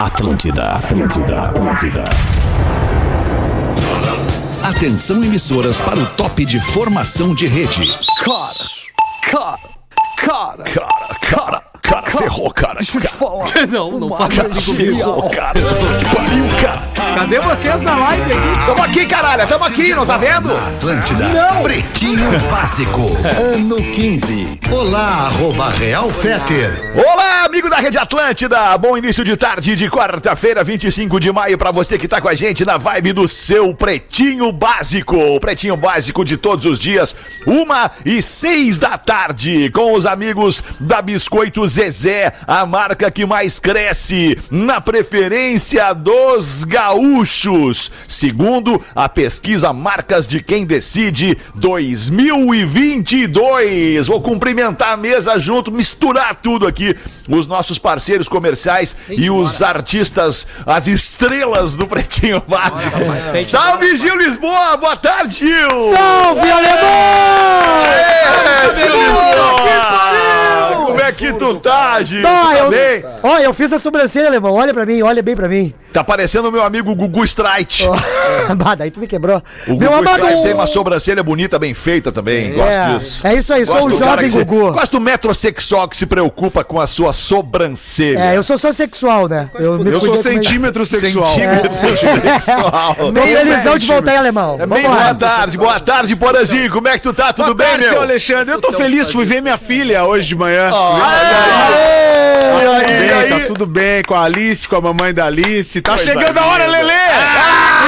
Atlântida, Atlântida, Atlântida. Atenção emissoras para o top de formação de rede. Cara, cara, cara, Cara, cara, cara, ferrou, cara. deixa eu te falar. Não, não coisa assim comigo. Ferrou, cara. Que pariu, cara. Cadê vocês na live aqui? Tamo aqui, caralho. Tamo aqui, não tá vendo? Atlântida. Pretinho Básico. Ano 15. Olá, arroba Real Feter. Olá, amigo da Rede Atlântida. Bom início de tarde de quarta-feira, 25 de maio, pra você que tá com a gente na vibe do seu Pretinho Básico. O Pretinho Básico de todos os dias, uma e seis da tarde, com os amigos da Biscoito Zezé, a marca que mais cresce na preferência dos gaúchos. Segundo a pesquisa Marcas de Quem Decide 2022. Vou cumprimentar a mesa junto, misturar tudo aqui, os nossos parceiros comerciais e os artistas, as estrelas do Pretinho Básico. Salve, Gil Lisboa! Boa tarde, Gil! Salve, alemão! Aê, Gil Lisboa! É que tu tá, Gil? Ah, tá eu, bem? olha, eu fiz a sobrancelha, alemão. Olha pra mim, olha bem pra mim. Tá parecendo o meu amigo Gugu Strike. bah, daí tu me quebrou. O Meu Gugu amado. Strike tem uma sobrancelha bonita, bem feita também. Gosto disso. É isso aí, sou Gosto um do cara jovem se- Gugu. Gosto do metrosexual que se preocupa com a sua sobrancelha. É, eu sou só sexual, né? Eu, me Eu sou centímetro sexual. Centímetro sexual. Tô felizão de voltar, hein, alemão. É bem boa tarde, boa tarde, Porazinho. Como é que tu tá? Tudo bem, meu? seu Alexandre. Eu tô feliz, fui ver minha filha hoje de manhã. Tudo aí, tá tudo bem com a Alice, com a mamãe da Alice. Tá Coisa chegando a hora. Lelê!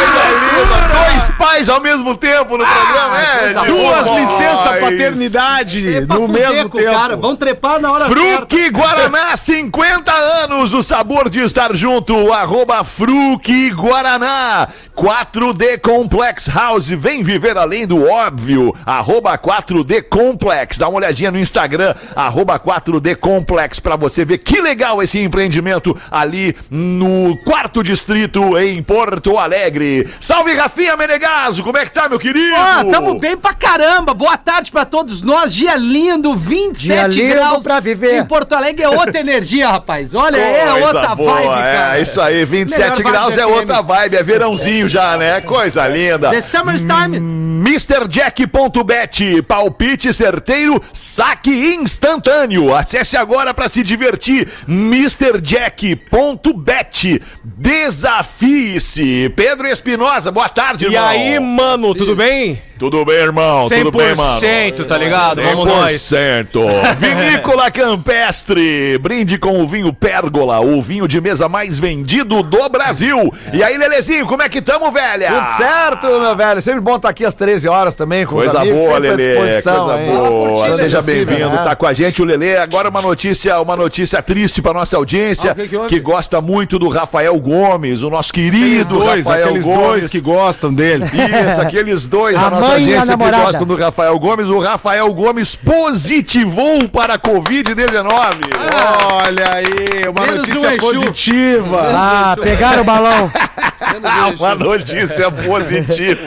Coisa linda. Dois pais ao mesmo tempo no programa, é? Duas licenças paternidade no mesmo tempo. Cara, vão trepar na hora certa. Fruque Guaraná, 50 anos, o sabor de estar junto, arroba Fruque Guaraná, 4D Complex House, vem viver além do óbvio, arroba 4D Complex, dá uma olhadinha no Instagram, arroba 4D Complex, pra você ver que legal esse empreendimento ali no quarto distrito em Porto Alegre. Salve Rafinha Menegaso, como é que tá, meu querido? Ó, tamo bem pra caramba. Boa tarde pra todos nós. Dia lindo, 27 Dia lindo graus. pra viver. Em Porto Alegre é outra energia, rapaz. Olha, é Coisa outra boa, vibe, cara. É isso aí, 27 Melhor vibe graus é outra vibe, é verãozinho já, né? Coisa linda. The Summer's Time. MrJack.bet, palpite certeiro, saque instantâneo. Acesse agora para se divertir. MrJack.bet, desafie-se. Pedro Espinosa, boa tarde, E irmão. aí, mano, tudo bem? Tudo bem, irmão? Tudo bem, mano? 100%, tá ligado? Vamos nós. 100%. Vinícola Campestre. Brinde com o vinho Pérgola, o vinho de mesa mais vendido do Brasil. E aí, Lelezinho, como é que tamo, velha? Tudo certo, meu velho. Sempre bom estar aqui às 13 horas também com Coisa amigos. boa, disposição, Coisa hein? boa. Ti, Seja bem-vindo, né? tá com a gente o Lelê. Agora uma notícia, uma notícia triste pra nossa audiência, Ah, que que que gosta muito do Rafael Gomes, o nosso querido dois, Rafael aqueles Gomes. dois que gostam dele. Isso, aqueles dois A nossa mãe e a namorada. gostam do Rafael Gomes. O Rafael Gomes positivou para a Covid-19. Olha aí, uma Menos um notícia Exu. positiva. Ah, pegaram o balão. Ah, uma notícia positiva.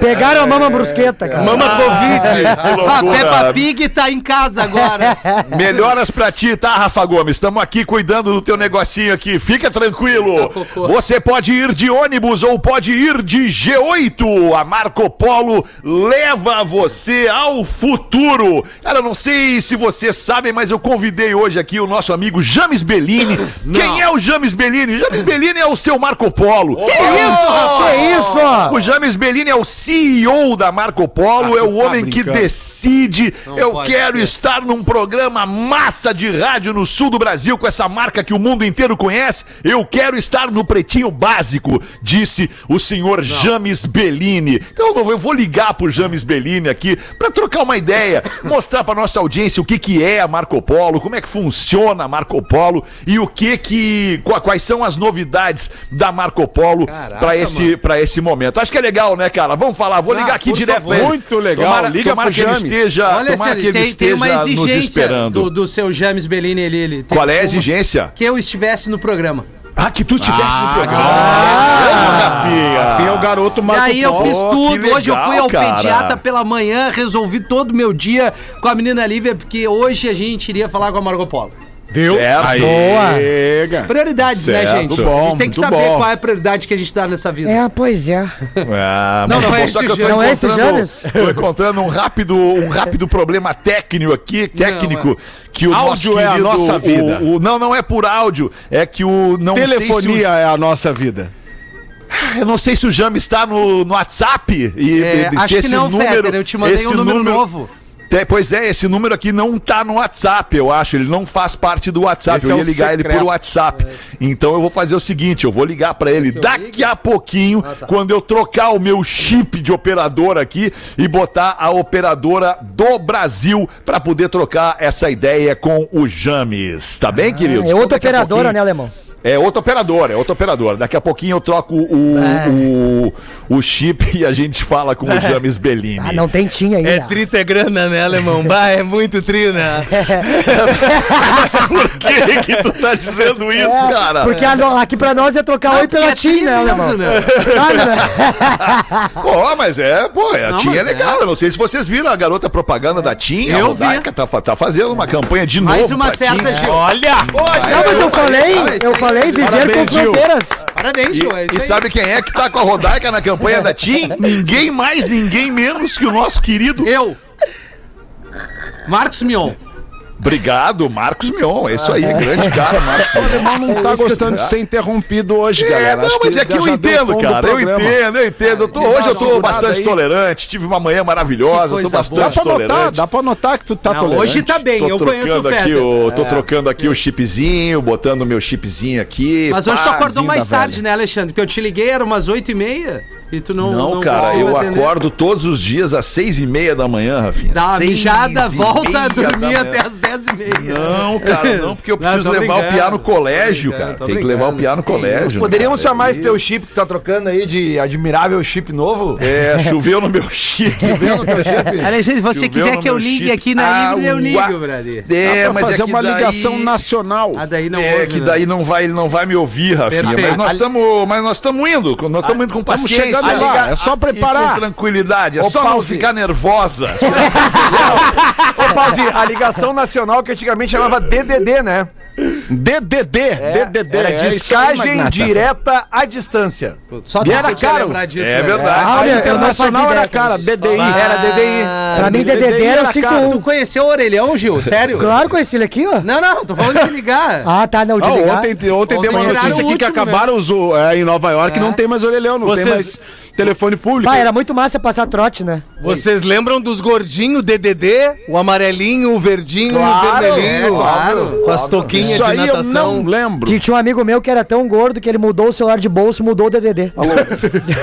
Pegaram a mama brusqueta, cara. Mama Covid. Que A loucura. Peppa Pig tá em casa agora. Melhoras pra ti, tá, Rafa Gomes? Estamos aqui cuidando do teu negocinho aqui. Fica tranquilo. Tá. Você pode ir de ônibus ou pode ir de G8. A Marco Polo leva você ao futuro. Cara, eu não sei se vocês sabem, mas eu convidei hoje aqui o nosso amigo James Bellini. Quem é o James Bellini? James Bellini é o seu Marco Polo. Que isso, rapaz? Que isso? O James Bellini é o CEO da Marco Polo, Ah, é o tá homem que decide. Eu pode quero ser. estar num programa massa de rádio no sul do Brasil com essa marca que o mundo inteiro conhece. Eu quero estar no Pretinho Básico, disse o senhor James Bellini. Então eu vou ligar pro James Bellini aqui para trocar uma ideia, mostrar para nossa audiência o que que é a Marco Polo, como é que funciona a Marco Polo e o que que qua- quais são as novidades da Marco Polo para esse para esse momento. Acho que é legal, né, cara? Vamos falar, vou Ah, ligar aqui direto favor. pra ele. Muito legal, Tomara, liga tomara pro que ele James. esteja, Olha, tomara que ele tem, tem uma esteja nos exigência esperando. do, do seu James Bellini ele, ele Qual é a exigência? Que eu estivesse no programa. Ah, que tu estivesse no programa. Ah. Quem é o garoto E Marco aí eu Polo? fiz tudo. Hoje eu fui legal, ao cara. pediatra pela manhã, resolvi todo o meu dia com a menina Lívia, porque hoje a gente iria falar com a Margot Polo. Viu? Certo. Aê, cara. Prioridades, né, Certo. gente? Muito bom, a gente tem que saber bom. qual é a prioridade que a gente dá nessa vida. É, pois é. Ah, Não, mas não é esse James. Não é esse encontrando- James? Tô encontrando um rápido, um rápido problema técnico aqui, técnico, que o Áudio nosso é a querido- nossa vida. o- o- não, não é por áudio, é que o não sei se Telefonia é a nossa vida. o, eu não sei se o Jame está no, no WhatsApp e, É, e- acho se que esse não, número, Fetter, eu te mandei um número novo. É, pois é, esse número aqui não tá no WhatsApp, eu acho. Ele não faz parte do WhatsApp. Esse eu é ia o ligar ele secreto. por WhatsApp. Então eu vou fazer o seguinte: eu vou ligar pra ele daqui ligue? a pouquinho, Ah, tá. quando eu trocar o meu chip de operadora aqui e botar a operadora do Brasil pra poder trocar essa ideia com o James. Tá bem, queridos? É outra operadora, né, alemão? É outra operadora, é outra operadora. Daqui a pouquinho eu troco o, o, o chip e a gente fala com o James Bellini. Ah, não tem tinha ainda. É trita é grana, né, alemão? Bah, é muito tri, né? Por que que tu tá dizendo isso, cara? Porque a aqui pra nós é trocar oi pela é TIM, né, alemão? né? Sabe, né? Pô, mas é, pô, a Não, TIM é mas é. legal. Eu não sei se vocês viram a garota propaganda da TIM. a Eu Rodaica tá, fa- tá fazendo uma campanha de novo. Mais uma certa, TIM. Gil. Olha! Não, mas eu falei, eu falei viver Parabéns, com Gil. fronteiras. Parabéns, Gil. É E, e sabe quem é que tá com a Rodaica na campanha da TIM? Ninguém mais, ninguém menos que o nosso querido. Eu. Marcos Mion. Obrigado, Marcos Mion. É isso aí, grande cara, Marcos O alemão não tá gostando de ser interrompido hoje, É, galera. não, Acho mas é que eu entendo, cara. Eu entendo, eu entendo. Eu tô- hoje eu tô bastante aí. tolerante. Tive uma manhã maravilhosa, tô coisa Dá bastante pra notar, tolerante. dá pra notar que tu tá Não, tolerante. hoje tá bem, Tô eu conheço o trocando aqui o, tô trocando aqui o chipzinho, botando o meu chipzinho aqui. Mas hoje tu acordou mais tarde, velha. né, Alexandre? Porque eu te liguei, era umas oito e tu não Não, cara, conseguiu eu atender. acordo todos os dias às seis e meia da manhã, Rafinha. Dá uma Seis mijada, volta a dormir até as dez e meia. Não, cara, não, porque eu Não, preciso tô levar o piá no colégio, cara. Tem que levar o piá no colégio. Poderíamos cara. chamar esse teu chip que tá trocando aí de admirável chip novo? É, choveu no meu chip. Choveu no teu chip? Alexandre, se você Choveu quiser que eu ligue chip. aqui na Ah, híbrida, eu ligo, Brady. É, Dá pra mas fazer é uma daí- ligação nacional. Ah, daí não é, ouve, que né? daí não vai, ele não vai me ouvir, Rafinha. Mas nós estamos, mas nós estamos indo, nós estamos indo com paciência. Chegando lá, Liga- é só preparar. Com tranquilidade, é Ô, só não Pause. ficar nervosa. Ô, Pause, a ligação nacional que antigamente chamava DDD, né? DDD, DDD. Era é descagem direta à distância. Só E era caro. lembrar disso, É né? verdade. Ah, A Olha, internacional era cara. DDI. Era DDI. Pra mim, DDD DDD era era o caro. 51. Tu conheceu o orelhão, Gil? Sério? Claro com esse aqui, ó. Não, não, tô falando de ligar. Ah, tá, não, de Ah, ligar. ontem, ontem Ontem deu uma notícia aqui que último, acabaram os, é, em Nova York, É. não tem mais orelhão, não Vocês- tem mais telefone público. Vai, era muito massa passar trote, né? Vocês lembram dos gordinhos DDD? O amarelinho, o verdinho Claro, e o vermelhinho? é, claro. Com as touquinhas Isso de aí eu natação. não lembro. Que tinha um amigo meu que era tão gordo que ele mudou o celular de bolso, mudou o DDD.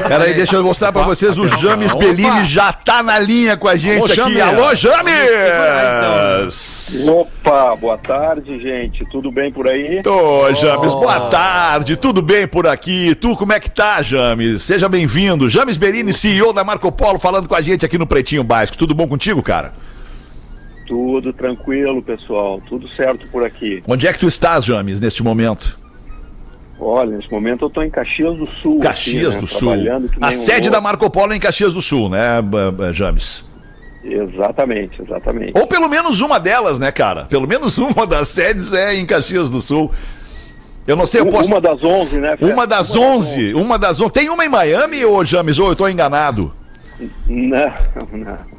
Peraí, deixa eu mostrar pra vocês. O James Bellini já tá na linha com a gente Alô, aqui. Alô, então. James! Opa, boa tarde, gente. Tudo bem por aí? Ô, James, boa tarde. Tudo bem por aqui? Tu, como é que tá, James? Seja bem-vindo. James Bellini, CEO da Marco Polo, falando com a gente aqui no Pretinho Básico. Tudo bom contigo, cara? Tudo tranquilo, pessoal. Tudo certo por aqui. Onde é que tu estás, James, neste momento? Olha, nesse momento eu tô em Caxias do Sul. Caxias aqui, né, do Sul. A um sede louco. da Marco Polo é em Caxias do Sul, né, James? Exatamente, exatamente. Ou pelo menos uma delas, né, cara? Pelo menos uma das sedes é em Caxias do Sul. Eu não sei, eu Um- posso. Uma das 11, né? Fé? Uma das onze. Uma das onze. Tem uma em Miami, ô James, ou eu tô enganado? Não, não.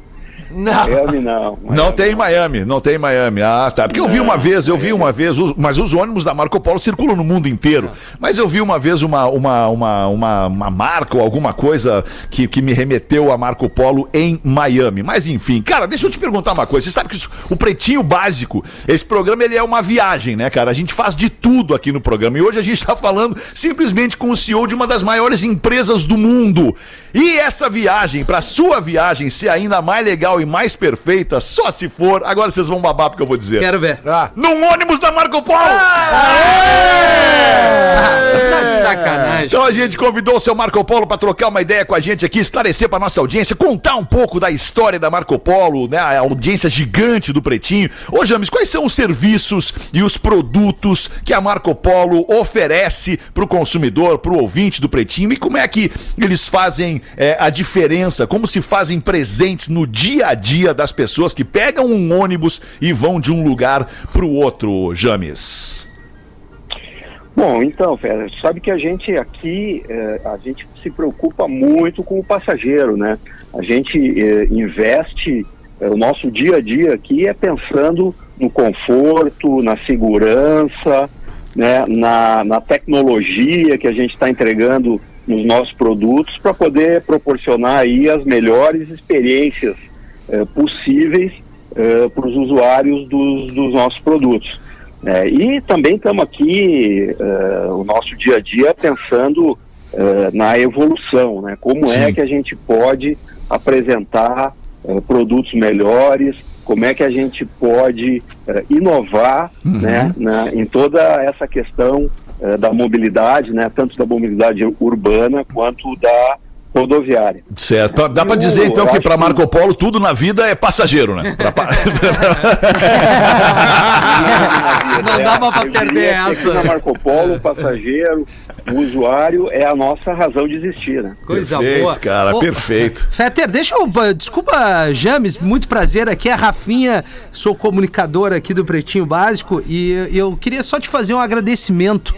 Não. Miami não. Não Miami tem em Miami, não tem em Miami. Ah, tá. Porque eu vi uma vez, eu vi uma vez, mas os ônibus da Marco Polo circulam no mundo inteiro. Mas eu vi uma vez uma, uma, uma, uma, uma marca ou alguma coisa que, que me remeteu a Marco Polo em Miami. Mas enfim, cara, deixa eu te perguntar uma coisa. Você sabe que isso- o Pretinho Básico, esse programa ele é uma viagem, né, cara? A gente faz de tudo aqui no programa. E hoje a gente tá falando simplesmente com o CEO de uma das maiores empresas do mundo. E essa viagem, pra sua viagem ser ainda mais legal e mais perfeita, só se for. Agora vocês vão babar porque eu vou dizer. Quero ver. Num ônibus da Marco Polo! Ah, tá de sacanagem. Então a gente convidou o seu Marco Polo para trocar uma ideia com a gente aqui, esclarecer para nossa audiência, contar um pouco da história da Marco Polo, né? A audiência gigante do Pretinho. Ô James, quais são os serviços e os produtos que a Marco Polo oferece para o consumidor, para o ouvinte do Pretinho e como é que eles fazem é, a diferença, como se fazem presentes no dia a dia das pessoas que pegam um ônibus e vão de um lugar para o outro, James? Bom, então, Fera, sabe que a gente aqui, eh, a gente se preocupa muito com o passageiro, né? A gente eh, investe, eh, o nosso dia a dia aqui é pensando no conforto, na segurança, né? na, na tecnologia que a gente está entregando nos nossos produtos para poder proporcionar aí as melhores experiências possíveis para os usuários dos, dos nossos produtos. É, e também estamos aqui, eh, o nosso dia a dia, pensando eh, na evolução, né? Como é Sim. que a gente pode apresentar eh, produtos melhores, como é que a gente pode inovar né, na- em toda essa questão da mobilidade, né? Tanto da mobilidade urbana quanto da rodoviária. Certo. Pra- Dá pra dizer então que que- Marco Polo tudo na vida é passageiro, né? Pra Não dava pra Eu perder essa. Na Marco Polo, o passageiro, o usuário é a nossa razão de existir, né? Coisa perfeito, boa. cara, Ô, perfeito. Fetter, deixa eu. Desculpa, James, muito prazer aqui. É a Rafinha, sou comunicador aqui do Pretinho Básico e eu queria só te fazer um agradecimento.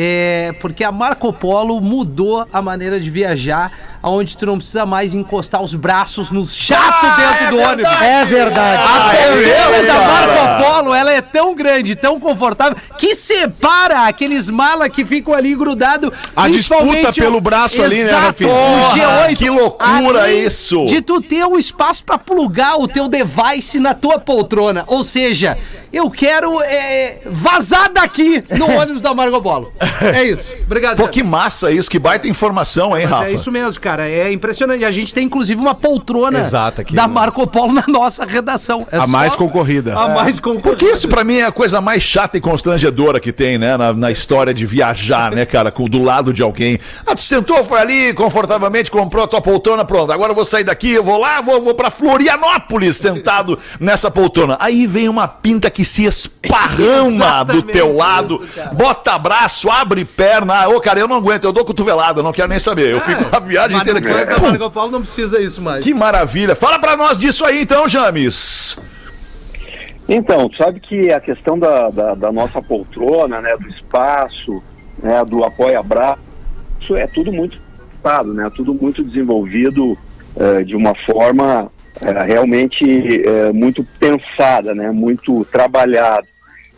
É, porque a Marco Polo mudou a maneira de viajar, onde tu não precisa mais encostar os braços no chato dentro do ônibus. É verdade. A poltrona mesmo, da cara. Marco Polo, ela é tão grande, tão confortável, que separa aqueles malas que ficam ali grudados. A disputa pelo braço ali, né, Rafinha? o Porra, G8. que loucura Além isso. De tu ter um espaço pra plugar o teu device na tua poltrona. Ou seja, eu quero é, vazar daqui no ônibus da Marco Polo. É isso. Obrigado. Pô, que massa isso, que baita informação, hein, Mas Rafa? é isso mesmo, cara. É impressionante. A gente tem, inclusive, uma poltrona Exato, aqui, da né? Marco Polo na nossa redação. É A mais concorrida. A mais concorrida. Porque isso pra mim é a coisa mais chata e constrangedora que tem, né? Na, na história de viajar, né, cara? Com, do lado de alguém. Ah, tu sentou, foi ali, confortavelmente, comprou a tua poltrona, pronto. Agora eu vou sair daqui, eu vou lá, vou, vou pra Florianópolis sentado nessa poltrona. Aí vem uma pinta que se esparrama do teu lado, isso, bota braço, abre perna. Ah, Ô, cara, eu não aguento, eu dou cotovelada, não quero nem saber. Eu fico a viagem Mas inteira aqui. Marco Polo não precisa isso mais. Que maravilha. Fala pra nós disso aí então, James. Então, sabe que a questão da, da, da nossa poltrona, né, do espaço, né, do apoia-braço, isso é tudo muito pensado, né, tudo muito desenvolvido eh, de uma forma eh, realmente eh, muito pensada, né, muito trabalhado.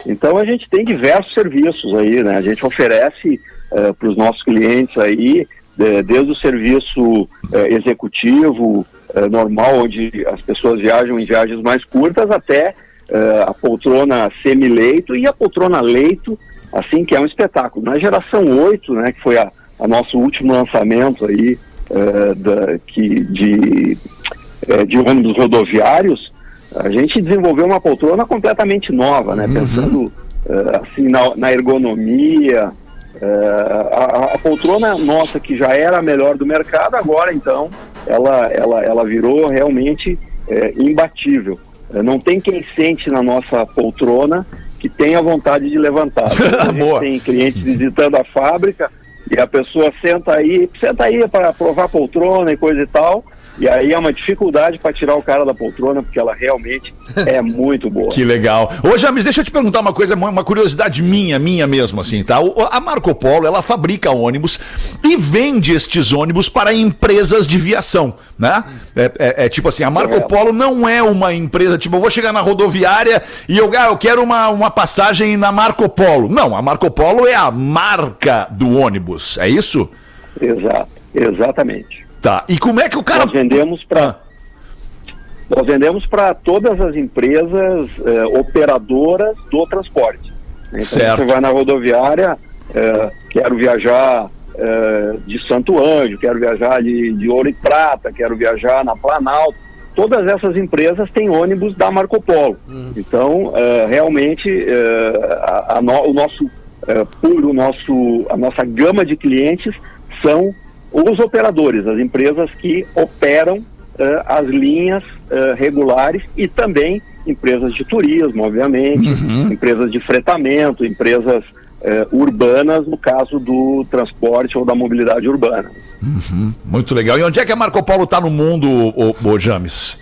Então a gente tem diversos serviços aí, né, a gente oferece para os nossos clientes aí, eh, desde o serviço eh, executivo normal, onde as pessoas viajam em viagens mais curtas, até a poltrona semi-leito e a poltrona leito, assim, que é um espetáculo. Na geração 8, né, que foi a, a nosso último lançamento aí, da, que, de, eh, de ônibus rodoviários, a gente desenvolveu uma poltrona completamente nova, né, pensando eh, assim, na, na ergonomia, eh, a, a poltrona nossa, que já era a melhor do mercado, agora então ela, ela, ela virou realmente eh, imbatível. Eh, não tem quem sente na nossa poltrona que tenha vontade de levantar. A gente Boa. tem clientes visitando a fábrica e a pessoa senta aí, senta aí para provar a poltrona e coisa e tal. E aí é uma dificuldade para tirar o cara da poltrona, porque ela realmente é muito boa. Que legal. Ô, James, deixa eu te perguntar uma coisa, uma curiosidade minha, minha mesmo, assim, tá? A Marco Polo, ela fabrica ônibus e vende estes ônibus para empresas de viação, né? É, é- é tipo assim, a Marco Correto. Polo não é uma empresa, tipo, eu vou chegar na rodoviária e eu, ah, eu quero uma, uma passagem na Marco Polo. Não, a Marco Polo é a marca do ônibus, é isso? Exato, exatamente. Tá. E como é que o cara... Nós vendemos para nós vendemos para todas as empresas eh, operadoras do transporte. Então Certo. você vai na rodoviária, eh, quero viajar eh, de Santo Anjo, quero viajar de, de Ouro e Prata, quero viajar na Planalto. Todas essas empresas têm ônibus da Marco Polo. Então, eh, realmente, eh, a- a no- o nosso eh, por o nosso, a nossa gama de clientes são os operadores, as empresas que operam eh, as linhas eh, regulares e também empresas de turismo, obviamente, empresas de fretamento, empresas eh, urbanas, no caso do transporte ou da mobilidade urbana. Muito legal. E onde é que a Marco Polo tá no mundo, ô, ô James?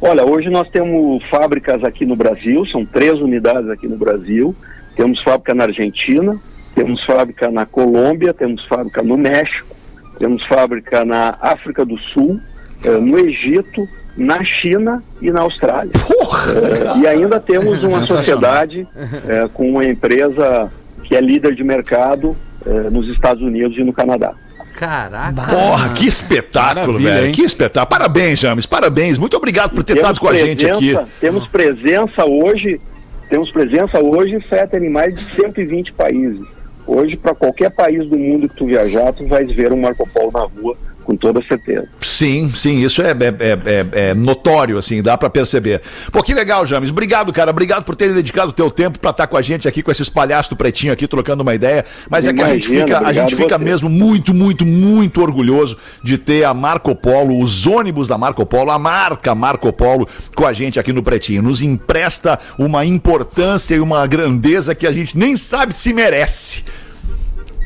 Olha, hoje nós temos fábricas aqui no Brasil, são três unidades aqui no Brasil. Temos fábrica na Argentina, temos fábrica na Colômbia, temos fábrica no México, temos fábrica na África do Sul, eh, no Egito, na China e na Austrália. Eh, e ainda temos uma sociedade eh, com uma empresa que é líder de mercado eh, nos Estados Unidos e no Canadá. Caraca. Porra, que espetáculo, Maravilha, velho. hein? Que espetáculo. Parabéns, James. Parabéns. Muito obrigado por ter Temos estado com a gente aqui. presença- Temos presença hoje, temos presença hoje, Fetter, em mais de 120 países. Hoje, para qualquer país do mundo que tu viajar, tu vais ver um Marco Polo na rua, com toda certeza. Sim, sim, isso é, é- é- é- é notório, assim, dá pra perceber. Pô, que legal, James. Obrigado, cara. Obrigado por ter dedicado o teu tempo pra estar com a gente aqui, com esses palhaços do pretinho aqui, trocando uma ideia. Mas é que a gente Imagina, fica, a gente fica você. mesmo muito, muito, muito orgulhoso de ter a Marco Polo, os ônibus da Marco Polo, a marca Marco Polo com a gente aqui no Pretinho. Nos empresta uma importância e uma grandeza que a gente nem sabe se merece.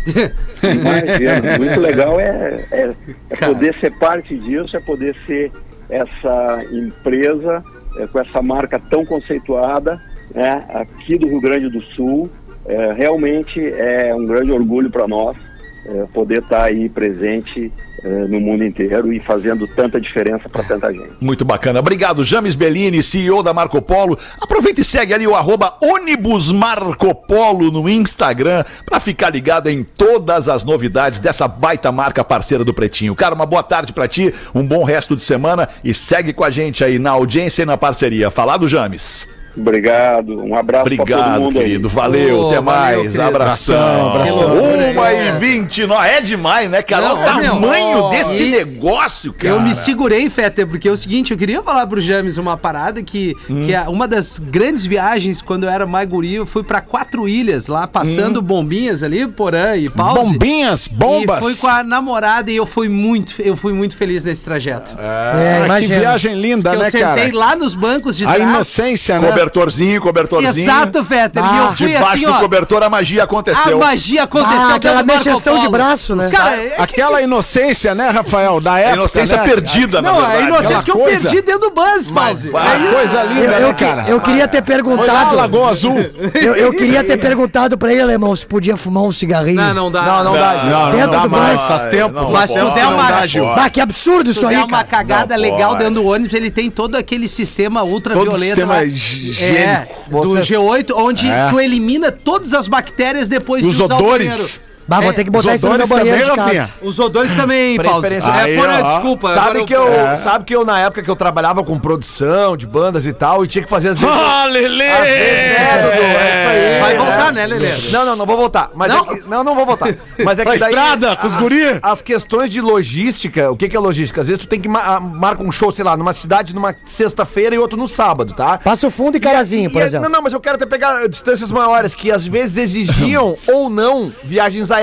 Imagina, muito legal é, é- é poder ser parte disso, é poder ser essa empresa é, com essa marca tão conceituada né, aqui do Rio Grande do Sul. É, realmente é um grande orgulho para nós é, poder estar aí presente é, no mundo inteiro e fazendo tanta diferença para tanta gente. Muito bacana. Obrigado, James Bellini, CEO da Marco Polo. Aproveita e segue ali o arroba ônibus Marco Polo no Instagram pra ficar ligado em todas as novidades dessa baita marca parceira do Pretinho. Cara, uma boa tarde pra ti, um bom resto de semana e segue com a gente aí na audiência e na parceria. Falado, James. Obrigado, um abraço para todo Obrigado, mundo aí. querido. Valeu, Ô, até valeu, mais. querido. Abração. Abração. Uma e vinte. É demais, né, cara? Não, Olha o meu, tamanho desse e- negócio, cara. Eu me segurei, Fetter, porque é o seguinte, eu queria falar pro James uma parada que, Hum. que é uma das grandes viagens quando eu era mais guri, eu fui pra quatro ilhas lá, passando Hum. bombinhas ali, Porã e Pause. Bombinhas, bombas. E fui com a namorada e eu fui muito, eu fui muito feliz nesse trajeto. É, Ah, que viagem linda, eu né, sentei cara? lá nos bancos de A trás. inocência, né? Cobertorzinho, cobertorzinho. Exato, Fetter. e Ah, eu fui Debaixo assim, do ó. cobertor a magia A aconteceu. magia aconteceu. Ah, aquela mexeção de braço, né? Cara, é que- Aquela inocência, né, Rafael? Da época, inocência né? perdida, na Não, verdade. a inocência aquela que eu coisa. perdi dentro do Buzz, Pause. Ah, coisa linda, Eu, né, eu, que- cara? eu queria ter perguntado. Lagoa Azul. Eu, eu queria ter perguntado pra ele, alemão, se podia fumar um cigarrinho. Não, não dá. Não, não dá. Não, não Dentro dá do mais, bus. faz tempo. Não, Mas não tu der uma- não. Bah, que absurdo isso Se aí, der uma cara. cagada Não legal dentro do ônibus, ele tem todo aquele sistema ultravioleta. sistema É, do Vocês- G8, onde É. tu elimina todas as bactérias depois Os de usar odores. o banheiro. Bah, vou É, ter que botar os isso no meu odores banheiro de também, casa. Rafinha? Os odores também, Paulo. É, porra, desculpa. Sabe agora que, eu, sabe que eu, na época que eu trabalhava com produção de bandas e tal, e tinha que fazer as vezes. Ah, Lelê! Às vezes, né, Dudu? É isso aí. Vai é. voltar, né, Lelê? Não, não, não vou voltar. Mas Não? É que, não, não vou voltar. Mas é que daí, estrada, com os guri. As questões de logística, o que, que é logística? Às vezes tu tem que ma marcar um show, sei lá, numa cidade numa sexta-feira e outro no sábado, tá? Passa o fundo e carazinho, por E- exemplo. Não, não, mas eu quero até pegar distâncias maiores, que às vezes exigiam ou não viagens aéreas.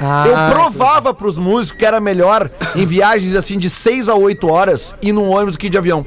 Ah, eu provava pros músicos que era melhor em viagens assim de 6 a 8 horas ir num ônibus do que de avião.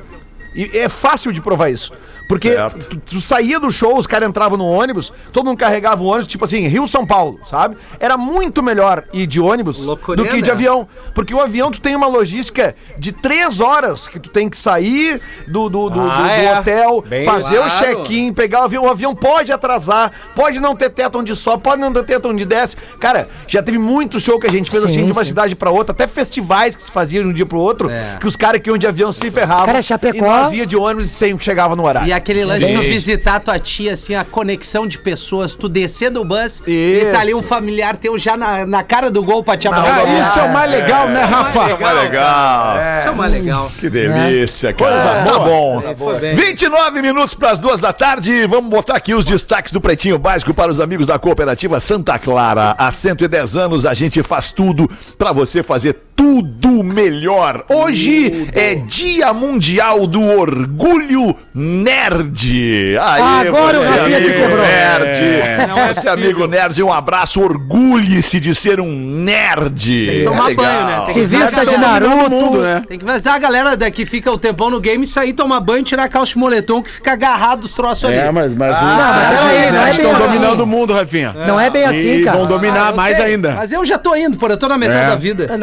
E é fácil de provar isso. Porque tu, tu saía do show, os caras entravam no ônibus, todo mundo carregava o ônibus, tipo assim, Rio São Paulo, sabe? Era muito melhor ir de ônibus Loucurinha, do que de né? avião. Porque o avião tu tem uma logística de três horas que tu tem que sair do, do, do, Ah, do- do é. hotel, Bem- fazer o Claro. check-in, pegar o avião. O avião pode atrasar, pode não ter teto onde sobe, pode não ter teto onde desce. Cara, já teve muito show que a gente fez Sim, assim de uma sim. cidade pra outra, até festivais que se faziam de um dia pro outro, É. que os caras que iam de avião se ferravam. Cara, Chapecó- E nós ia de ônibus e sempre chegava no horário. E aquele lance de visitar tua tia, assim, a conexão de pessoas, tu descer do bus e Isso. tá ali um familiar teu já na, na cara do gol pra te abraçar. Ah, isso é o mais legal, né, Rafa? Mas legal. Isso é o mais legal. Que delícia, cara. Tá bom. Foi bem. 29 minutos para as duas da tarde. Vamos botar aqui os destaques do Pretinho Básico para os amigos da Cooperativa Santa Clara. Há 110 anos a gente faz tudo para você fazer tudo melhor. Hoje é Dia Mundial do Orgulho Nerd. Aê, Agora o Rafinha se quebrou. Nerd. Não é Esse possível. amigo nerd, um abraço, orgulhe-se de ser um nerd. Tem que tomar Legal. banho, né? Tem Se que vista de Naruto. mundo, né? Tem que avisar a galera daqui fica o tempão no game, sair, tomar banho, tirar a calça de moletom que fica agarrado os troços ali. É, mas, mas não, mas não é isso, não é estão assim. dominando o mundo, Rafinha. Não é bem assim, E vão cara. dominar eu mais sei, ainda. Mas eu já tô indo, porra, eu tô na metade É. da vida.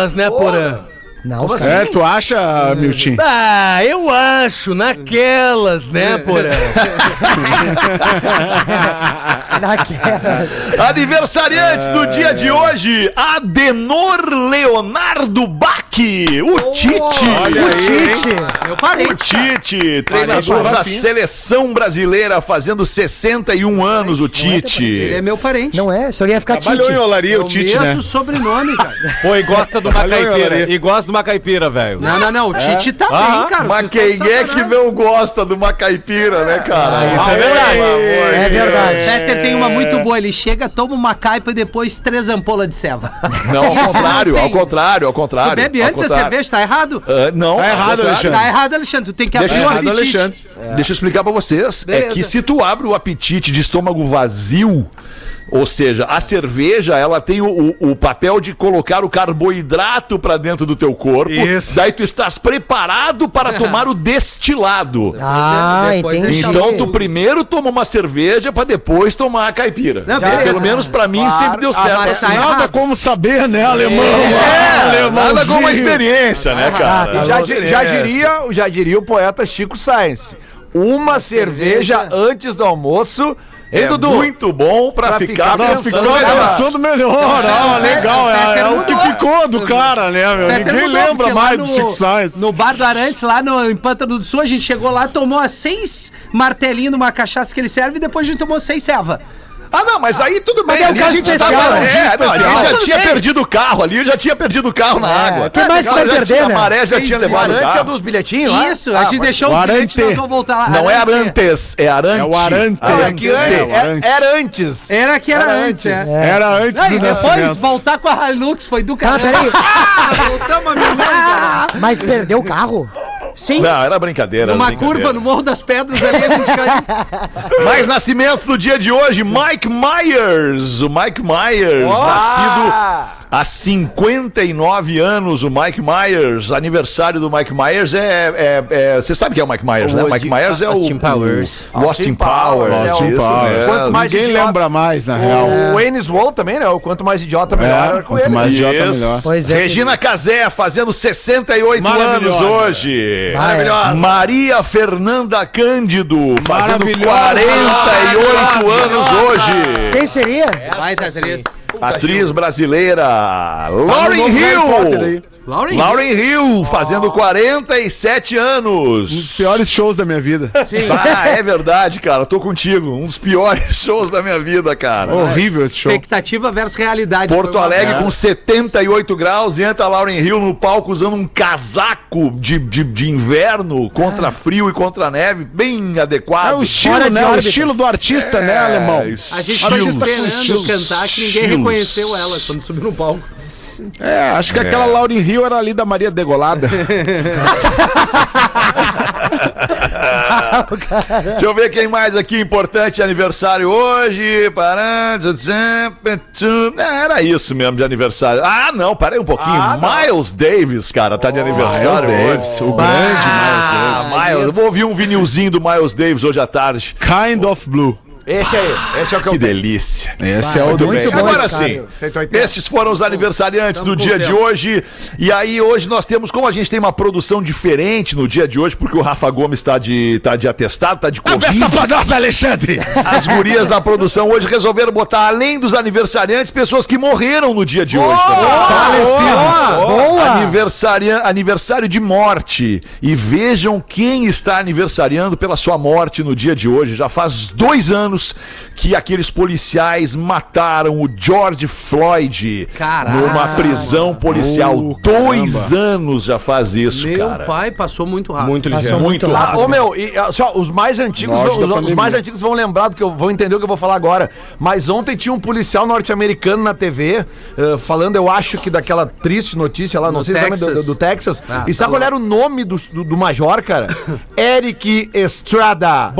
Naquelas, né, Porã? Não, os É, tu acha, Milton? Ah, eu acho, naquelas, né, Porã? caras naquela. Aniversariantes do dia de hoje, Adenor Leonardo Bach, o Tite. olha O aí, Tite. Meu O parente. Tite, treinador da seleção brasileira, fazendo 61 anos, o Ele é Tite. meu parente. Não é, só ia ficar Trabalhou Tite. em Olaria, É o Tite, mesmo né? sobrenome, cara. Pô, e gosta de uma Trabalhou em caipira. olaria. E gosta de uma caipira, velho. Não, não, não. O Tite tá bem, cara. Mas Vocês quem estão é que sacanagem. não gosta de uma caipira, né, cara? isso é verdade. É de verdade. Peter tem uma muito boa. Ele chega, toma uma caipa e depois três ampolas de ceva. Não, ao Isso contrário, não tem. ao contrário, ao Tu contrário. bebe ao antes a contrário. cerveja, tá errado? Ah, não, Tá ao errado, contrário. Alexandre. Tá errado, Alexandre. Tu tem que abrir Deixa o eu- Errado, apetite. Alexandre. Deixa eu explicar pra vocês. É Beleza. que se tu abre o apetite de estômago vazio, ou seja, a cerveja, ela tem o, o- o papel de colocar o carboidrato pra dentro do teu corpo. Isso. Daí tu estás preparado para tomar o destilado. Ah, Depois entendi. ele Então tu primeiro toma uma cerveja pra depois tomar a caipira. Não, beleza. Pelo menos pra mim sempre deu certo mas assim. tá Nada errado. como saber, né, alemão? É, nada como experiência, né, cara? E já, di- já diria, já diria o poeta Chico Sainz. Uma cerveja, cerveja. antes do almoço. Hein, É Dudu? muito bom pra, Pra ficar, ficar Não, pensando. ficou melhor. pensando melhor. Ah, legal. É, é o que ficou do cara, né, meu? Fetter Ninguém mudou, lembra mais no- do Chico Sainz. No bar do Arantes, lá no, em Pântano do Sul, a gente chegou lá, tomou as seis martelinhos numa cachaça que ele serve e depois a gente tomou seis ceva. Ah, não, mas aí tudo bem. Mas é um ali caso a gente especial, tava- é um é, não, a gente especial. já Tudo tinha bem. perdido o carro ali, eu já tinha perdido o carro na água. que mais Já vai tinha- perder, A né? maré já tinha levado o é carro. dos bilhetinhos lá? Isso, a gente deixou o os bilhetes, nós vamos voltar lá. Não é Arante. Arantes, é Arante. É o Arante. É que É, o é- era antes. Era que era, Era antes, antes. é. Era antes Não, do e depois nascimento. voltar com a Hilux foi do Ah, caralho. peraí. Ah, voltamos a. Mas perdeu o carro? Sim, Não, era brincadeira. era brincadeira. curva no Morro das Pedras ali, a gente caiu. Mais nascimentos do dia de hoje, Mike Myers. O Mike Myers, nascido há 59 anos, o Mike Myers. Aniversário do Mike Myers é. é- é- Você sabe quem é o Mike Myers, né? O Mike Myers é o. Austin Powers. o Austin Powers. Austin isso Powers. Quanto mais Ninguém idiota- lembra mais, na real. O Ennis Wall também, né? O quanto mais idiota, melhor. É, com quanto ele. mais idiota, Isso. melhor. Pois é. Regina Casé fazendo 68 anos hoje. Maravilhosa. Maria Fernanda Cândido fazendo Maravilhosa. 48 anos hoje. Quem seria? Vai, atriz. Atriz brasileira Lauren Hill. Lauren. Lauren Hill fazendo 47 Um dos anos. piores shows da minha vida. Ah, é verdade, cara. Tô contigo. Um dos piores shows da minha vida, cara. Horrível esse show. Expectativa versus realidade. Porto Alegre com 78 graus e entra a Lauren Hill no palco usando um casaco de, de, de inverno contra frio e contra neve, bem adequado. É o estilo, né? O estilo do artista, né, alemão? A gente estilos, foi esperando estilos, cantar que ninguém estilos. reconheceu ela quando subiu no palco. É, acho que aquela Lauren Hill era ali da Maria Degolada. Deixa eu ver quem mais aqui importante aniversário hoje. É, Era isso mesmo de aniversário. Ah, não, parei um pouquinho. Miles Davis, cara, tá de aniversário Davis, hoje. o grande Ah, Miles. Eu vou ouvir um vinilzinho do Miles Davis hoje à tarde. Kind of Blue. Esse aí, esse é o que eu Que tenho. delícia. Esse é o do bem. bom Agora sim, cara. 180. estes foram os aniversariantes Tamo do dia de hoje. E aí, hoje nós temos, como a gente tem uma produção diferente no dia de hoje, porque o Rafa Gomes está de, tá de atestado, tá de Covid. pra nós, Alexandre! As gurias da produção hoje resolveram botar, além dos aniversariantes, pessoas que morreram no dia de hoje. Falecidos. Boa! Aniversaria- aniversário de morte. E vejam quem está aniversariando pela sua morte no dia de hoje. Já faz dois anos anos que aqueles policiais mataram o George Floyd Caraca. numa prisão policial. Dois anos já faz isso, Meu cara. pai passou muito rápido. Muito Passou ligeiro. muito Muito Ah, rápido. ô meu, e, ah, só, os mais antigos, vão- os, os mais antigos vão lembrar do que eu vou entender o que eu vou falar agora. Mas ontem tinha um policial norte-americano na TV eh, falando, eu acho que daquela triste notícia lá, não No sei se é o nome do, Texas. do Texas. Ah, e tá sabe qual lá. era o nome do, do, do major, cara? Eric Estrada.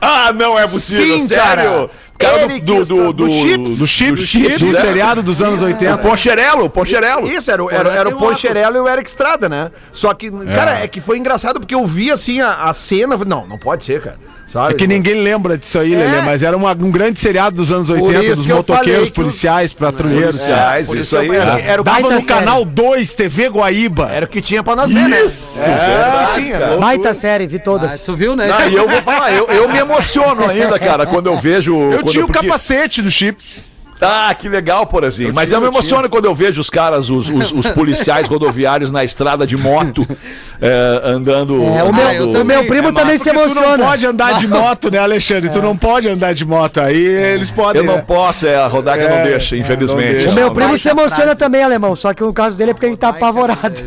Ah, não é possível, Sim, sério? cara. Cara do, do, do, do Chips. Do Chips, Do Chips, do né? seriado dos anos 80. Poncherelo, Poncherelo. Isso, era, o- era, era o Poncherello e o Eric Estrada, né? Só que, cara, é que foi engraçado porque eu vi assim a, a cena. Não, não pode ser, cara. Sabe? É que ninguém lembra disso aí, É. Lelê, mas era uma- um grande seriado dos anos Por 80, isso dos motoqueiros, policiais, patrulheiros. Policiais, por isso aí. era, né? era o Dava no canal 2, TV Guaíba. Era o que tinha pra nós ver, né? Isso, É, verdade, tinha, cara. Baita série, vi Ah, todas. tu viu, né? Ah, e eu vou falar, eu, eu me emociono ainda, cara, quando eu vejo. Eu tinha o porque- capacete do Chips. Ah, que legal, Porazinho. Mas eu me emociono quando eu vejo os caras, os, os, os policiais rodoviários na estrada de moto, é, andando. É, o meu, também. meu primo É, também se porque Tu não emociona. pode andar de moto, né, Alexandre? Tu não pode andar de moto. Aí eles podem. Eu não né? posso, é, a Rodaga É, não deixa, é, infelizmente. não deixa. O meu primo baita se emociona frase. também, alemão. Só que no caso dele é porque ele tá apavorado.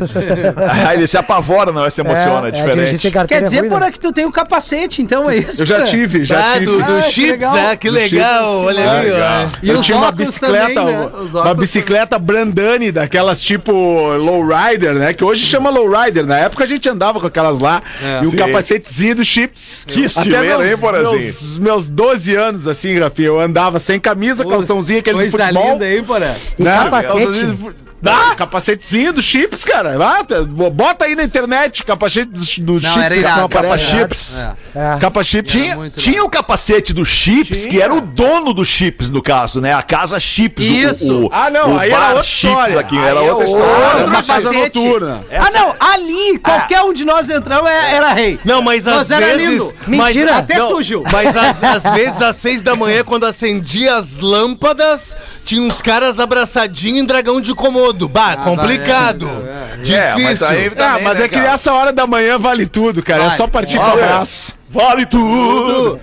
Ah, ele se apavora, não é? Se emociona, é, diferente. Quer dizer, é ruim, né? porra, que tu tem o capacete, então é isso? Eu já tive, já Ah, tive. do, do Ah, que Chips, legal. ah, que legal, Chips. olha ali, ó. E os uma bicicleta, também, né? uma- bicicleta Brandani, daquelas tipo lowrider, né? Que hoje chama lowrider. Na época a gente andava com aquelas lá. e o Sim. capacetezinho do Chips. Que estileiro, hein, Porazinho? meus, meus 12 anos, assim, Rafinha, eu andava sem camisa, calçãozinho, aquele de Coisa futebol. linda, hein, porra? E né? capacete. Dá, capacetezinho do Chips, cara. Ah, tá- bota aí na internet, capacete do, do Não, Chips. era irado. não Capa chips. É. Capa Chips. Tinha, tinha o capacete do Chips, que era o dono do Chips, no caso, né? A casa Chips. o- Isso. O, Ah, não, o aí era bar outra Chips história. aqui, Aí era é outra história. outra casa Capacete. noturna. Ah, não, ali, qualquer um de nós entramos é- era rei. Não, mas às Nós era vezes. lindo. mas- Mentira. Até não, tu, Gil. Mas às, às vezes, às seis da manhã, quando acendia as lâmpadas, tinha uns caras abraçadinhos em dragão de comodo. Bah, complicado. é, É, mas Difícil. aí Ah, também, mas né, é que cara? essa hora da manhã vale tudo, cara. É só partir Vale. pro abraço. Vale tudo!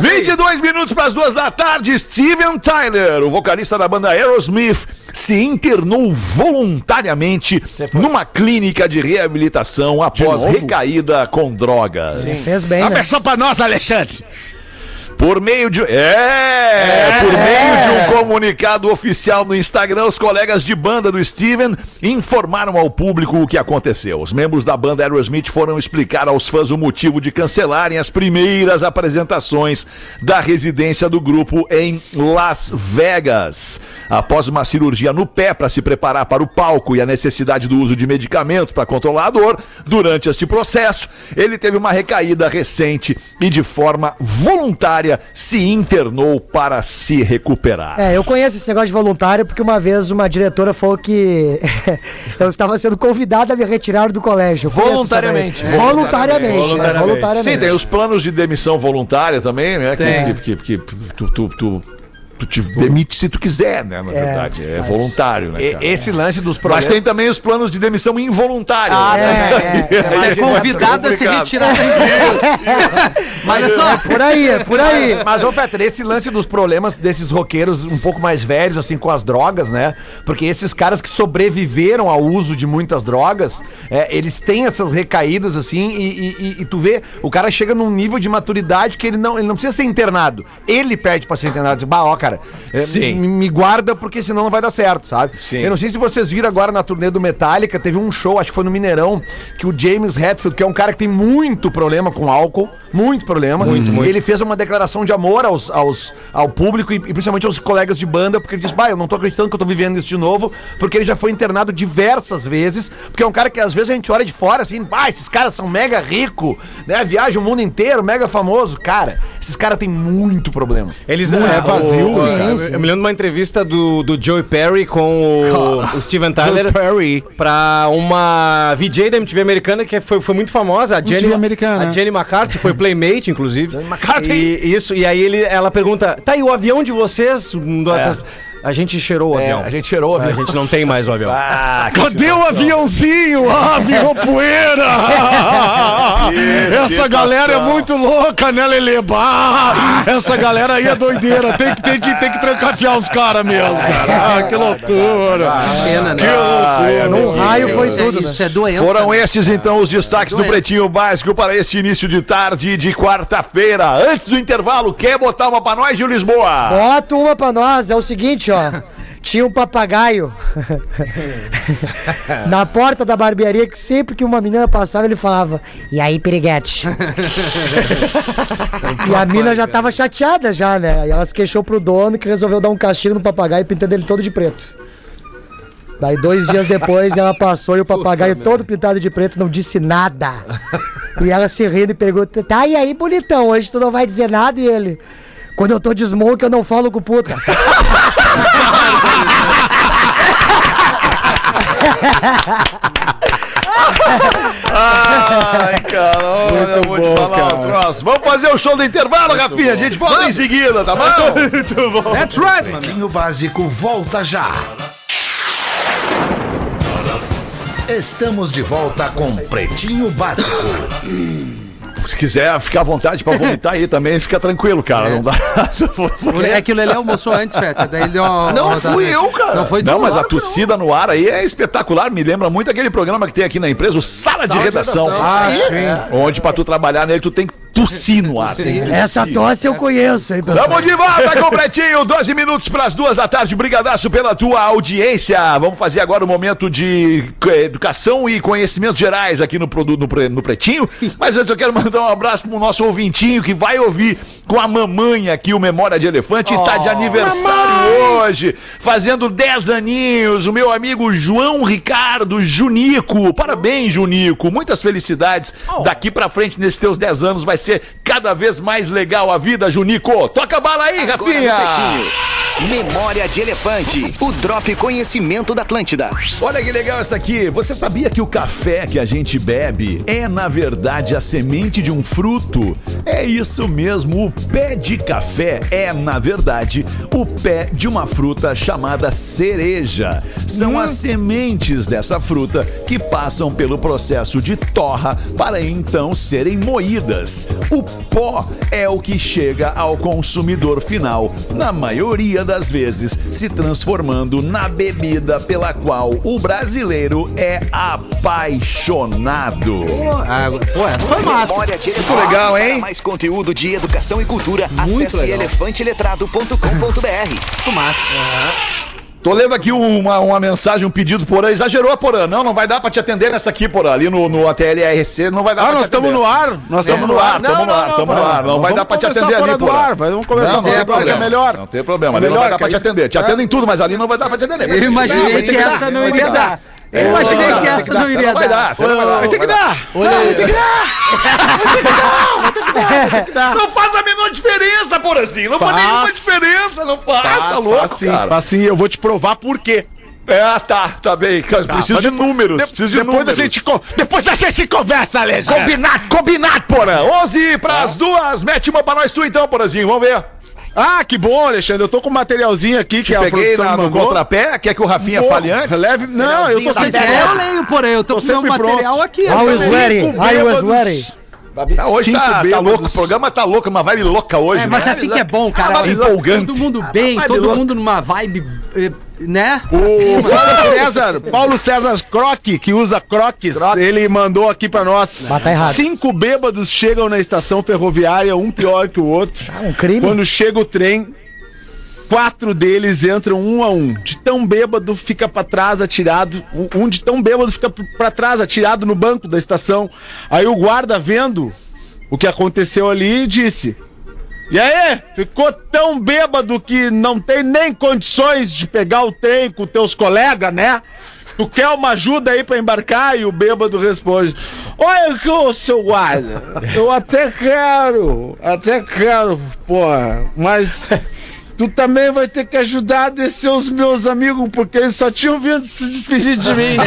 22 minutos para as duas da tarde. Steven Tyler, o vocalista da banda Aerosmith, se internou voluntariamente numa clínica de reabilitação após recaída com drogas. Fez bem, né? pra nós, Alexandre. Por meio de. É! Por meio de um comunicado oficial no Instagram, os colegas de banda do Steven informaram ao público o que aconteceu. Os membros da banda Aerosmith foram explicar aos fãs o motivo de cancelarem as primeiras apresentações da residência do grupo em Las Vegas. Após uma cirurgia no pé para se preparar para o palco e a necessidade do uso de medicamentos para controlar a dor, durante este processo, ele teve uma recaída recente e de forma voluntária se internou para se recuperar. É, eu conheço esse negócio de voluntário porque uma vez uma diretora falou que eu estava sendo convidada a me retirar do colégio. Voluntariamente. Voluntariamente. Voluntariamente. é, voluntariamente. Sim, tem os planos de demissão voluntária também, né? Tem. Que, que, que, que tu, tu, tu, tu te demite se tu quiser, né? Na verdade, é voluntário, né? Cara? esse lance dos Mas problemas. tem também os planos de demissão involuntária. Ah, né? É, é, é. É convidado a se retirar da empresa. Olha só. Por aí, é por aí. Mas, ô Fetter, esse lance dos problemas desses roqueiros um pouco mais velhos, assim, com as drogas, né? Porque esses caras que sobreviveram ao uso de muitas drogas, é, eles têm essas recaídas, assim, e, e- e- e tu vê, o cara chega num nível de maturidade que ele não, ele não precisa ser internado. Ele pede pra ser internado. Diz, bah, ó, cara, é, Sim. me, me guarda porque senão não vai dar certo, sabe? Sim. Eu não sei se vocês viram agora na turnê do Metallica, teve um show, acho que foi no Mineirão, que o James Hetfield, que é um cara que tem muito problema com álcool, muito problema. Muito, muito. Ele fez uma declaração de amor aos, aos, ao público e, e principalmente aos colegas de banda, porque ele disse, bah, eu não tô acreditando que eu tô vivendo isso de novo, porque ele já foi internado diversas vezes, porque é um cara que às vezes a gente olha de fora assim, bah, esses caras são mega rico, né? Viaja o mundo inteiro, mega famoso. Cara, esses caras têm muito problema. Eles Não é vazio, o- sim, eu, sim. eu me lembro de uma entrevista do, do Joey Perry com o, o Steven Tyler Perry. pra uma VJ da MTV americana que foi, foi muito famosa, a Jenny, MTV americana. a Jenny McCarthy, foi playmate, inclusive. McCarthy. E, isso, e aí ele, ela pergunta, tá, e o avião de vocês? Do- A gente cheirou o É, avião. a gente cheirou o A avião. gente não tem mais o avião. Ah, que Cadê o aviãozinho? Ah, virou poeira! Essa situação. galera é muito louca, né, Lelê? Bah, essa galera aí é doideira. Tem que, tem que, tem que trancafiar os caras mesmo, cara. Ah, que loucura. Pena, né? Num raio foi Isso é- tudo, né? Isso é doença. Foram né? estes então os destaques do Doença. Pretinho Básico para este início de tarde de quarta-feira. Antes do intervalo, quer botar uma pra nós, Gil Lisboa? Bota uma pra nós, é o seguinte, ó. Tinha um papagaio na porta da barbearia que sempre que uma menina passava ele falava: E aí, piriguete? e a mina já tava chateada já, né? E ela se queixou pro dono que resolveu dar um castigo no papagaio pintando ele todo de preto. Daí dois dias depois ela passou e o papagaio todo pintado de preto não disse nada. E ela se rindo e pergunta: Tá, e aí, bonitão, hoje tu não vai dizer nada? E ele: Quando eu tô de smoke eu não falo com puta. Ai, cara, olha, eu vou te falar um troço. Vamos fazer o show do intervalo, Rafinha. A gente volta em seguida, tá bom? That's right, mano. Pretinho Básico volta já. Estamos de volta com Pretinho Básico. Se quiser ficar à vontade pra vomitar aí também, fica tranquilo, cara. Não dá. É que o Lelê almoçou antes, Feta. Daí ele deu uma. Não uma- fui eu, cara. Não foi Não, mas a claro que tossida no ar aí é espetacular. Me lembra muito aquele programa que tem aqui na empresa, o Sala de Redação. Ah, Onde pra tu trabalhar nele, tu tem que tossir no ar. Essa tosse eu conheço, hein, pessoal? Tamo de volta com o Pretinho, 12 minutos para as duas da tarde. Brigadaço pela tua audiência. Vamos fazer agora o momento de eh, educação e conhecimentos gerais aqui no, no, no Pretinho. Mas antes eu quero mandar um abraço pro nosso ouvintinho que vai ouvir com a mamãe aqui o Memória de Elefante e tá de aniversário hoje, fazendo 10 aninhos. O meu amigo João Ricardo Junico. Parabéns, Junico. Muitas felicidades. Daqui pra frente, nesses teus 10 anos, vai ser cada vez mais legal a vida, Junico. Toca a bala aí, Agora Rafinha. Memória de Elefante. O Drop Conhecimento da Atlântida. Olha que legal essa aqui. Você sabia que o café que a gente bebe é, na verdade, a semente de um fruto? É isso mesmo. O pé de café é, na verdade, o pé de uma fruta chamada cereja. São as sementes dessa fruta que passam pelo processo de torra para então serem moídas. O pó é o que chega ao consumidor final, na maioria das vezes se transformando na bebida pela qual o brasileiro é apaixonado. Ah, pô, essa foi massa. Elefante. legal, hein? Mais conteúdo de educação e cultura, Muito acesse legal. elefanteletrado.com.br. Massa. Tô lendo aqui uma, uma mensagem, um pedido, Porã. Exagerou a Porã. Não, não vai dar pra te atender nessa aqui, Porã. Ali no, no ATLRC não vai dar Ah, pra nós te atender. estamos no ar? Nós Estamos no ar, estamos no ar, estamos no ar. Não vai dar pra te atender ali, Porã. ar, vamos conversar Não, não tem é problema. melhor. Não tem problema, ali não Melhor, vai dar pra te atender. Te atendo em tudo, mas ali não vai dar pra te atender. Eu imaginei que essa não iria dar. Eu imaginei que essa não iria Vai dar, não vai dar. Vai ter que dar! Não faz a menor diferença, Porãzinho. Não faz nenhuma diferença, não faz, tá louco, Faz sim, eu vou te provar por quê. É, tá, tá bem. Preciso de números, preciso de depois números. A gente, depois a gente conversa, Alexandre. Combinado, combinado, Porã. 11 pras duas. Mete uma pra nós tu então, Porãzinho. Vamos ver. Ah, que bom, Alexandre. Eu tô com um materialzinho aqui que a Peguei produção na, no mandou. contrapé. Quer que o Rafinha Pô, fale antes? Leve... Não, eu tô Se sempre quiser, eu leio, porém. Eu tô, Tô com meu sempre material pronto. aqui. I was ready, I was ready. Ah, hoje tá, tá louco. O programa tá louco, uma vibe louca hoje. É, mas né? assim que é bom, cara. vibe empolgante. Todo mundo bem, Vibe todo louca. mundo numa vibe, eh, né? O. Paulo César, Paulo César Croque, que usa croques, ele mandou aqui pra nós. Mas tá errado. Cinco bêbados chegam na estação ferroviária, um pior que o outro. Ah, um crime. Quando chega o trem, quatro deles entram um a um. De tão bêbado fica pra trás atirado, um, um de tão bêbado fica p- pra trás atirado no banco da estação. Aí o guarda vendo o que aconteceu ali disse: "E aí, ficou tão bêbado que não tem nem condições de pegar o trem com teus colegas, né?" Tu quer uma ajuda aí pra embarcar? E o bêbado responde: Olha que ô seu guarda, eu até quero, até quero, porra, mas tu também vai ter que ajudar a descer os meus amigos, porque eles só tinham vindo se despedir de mim.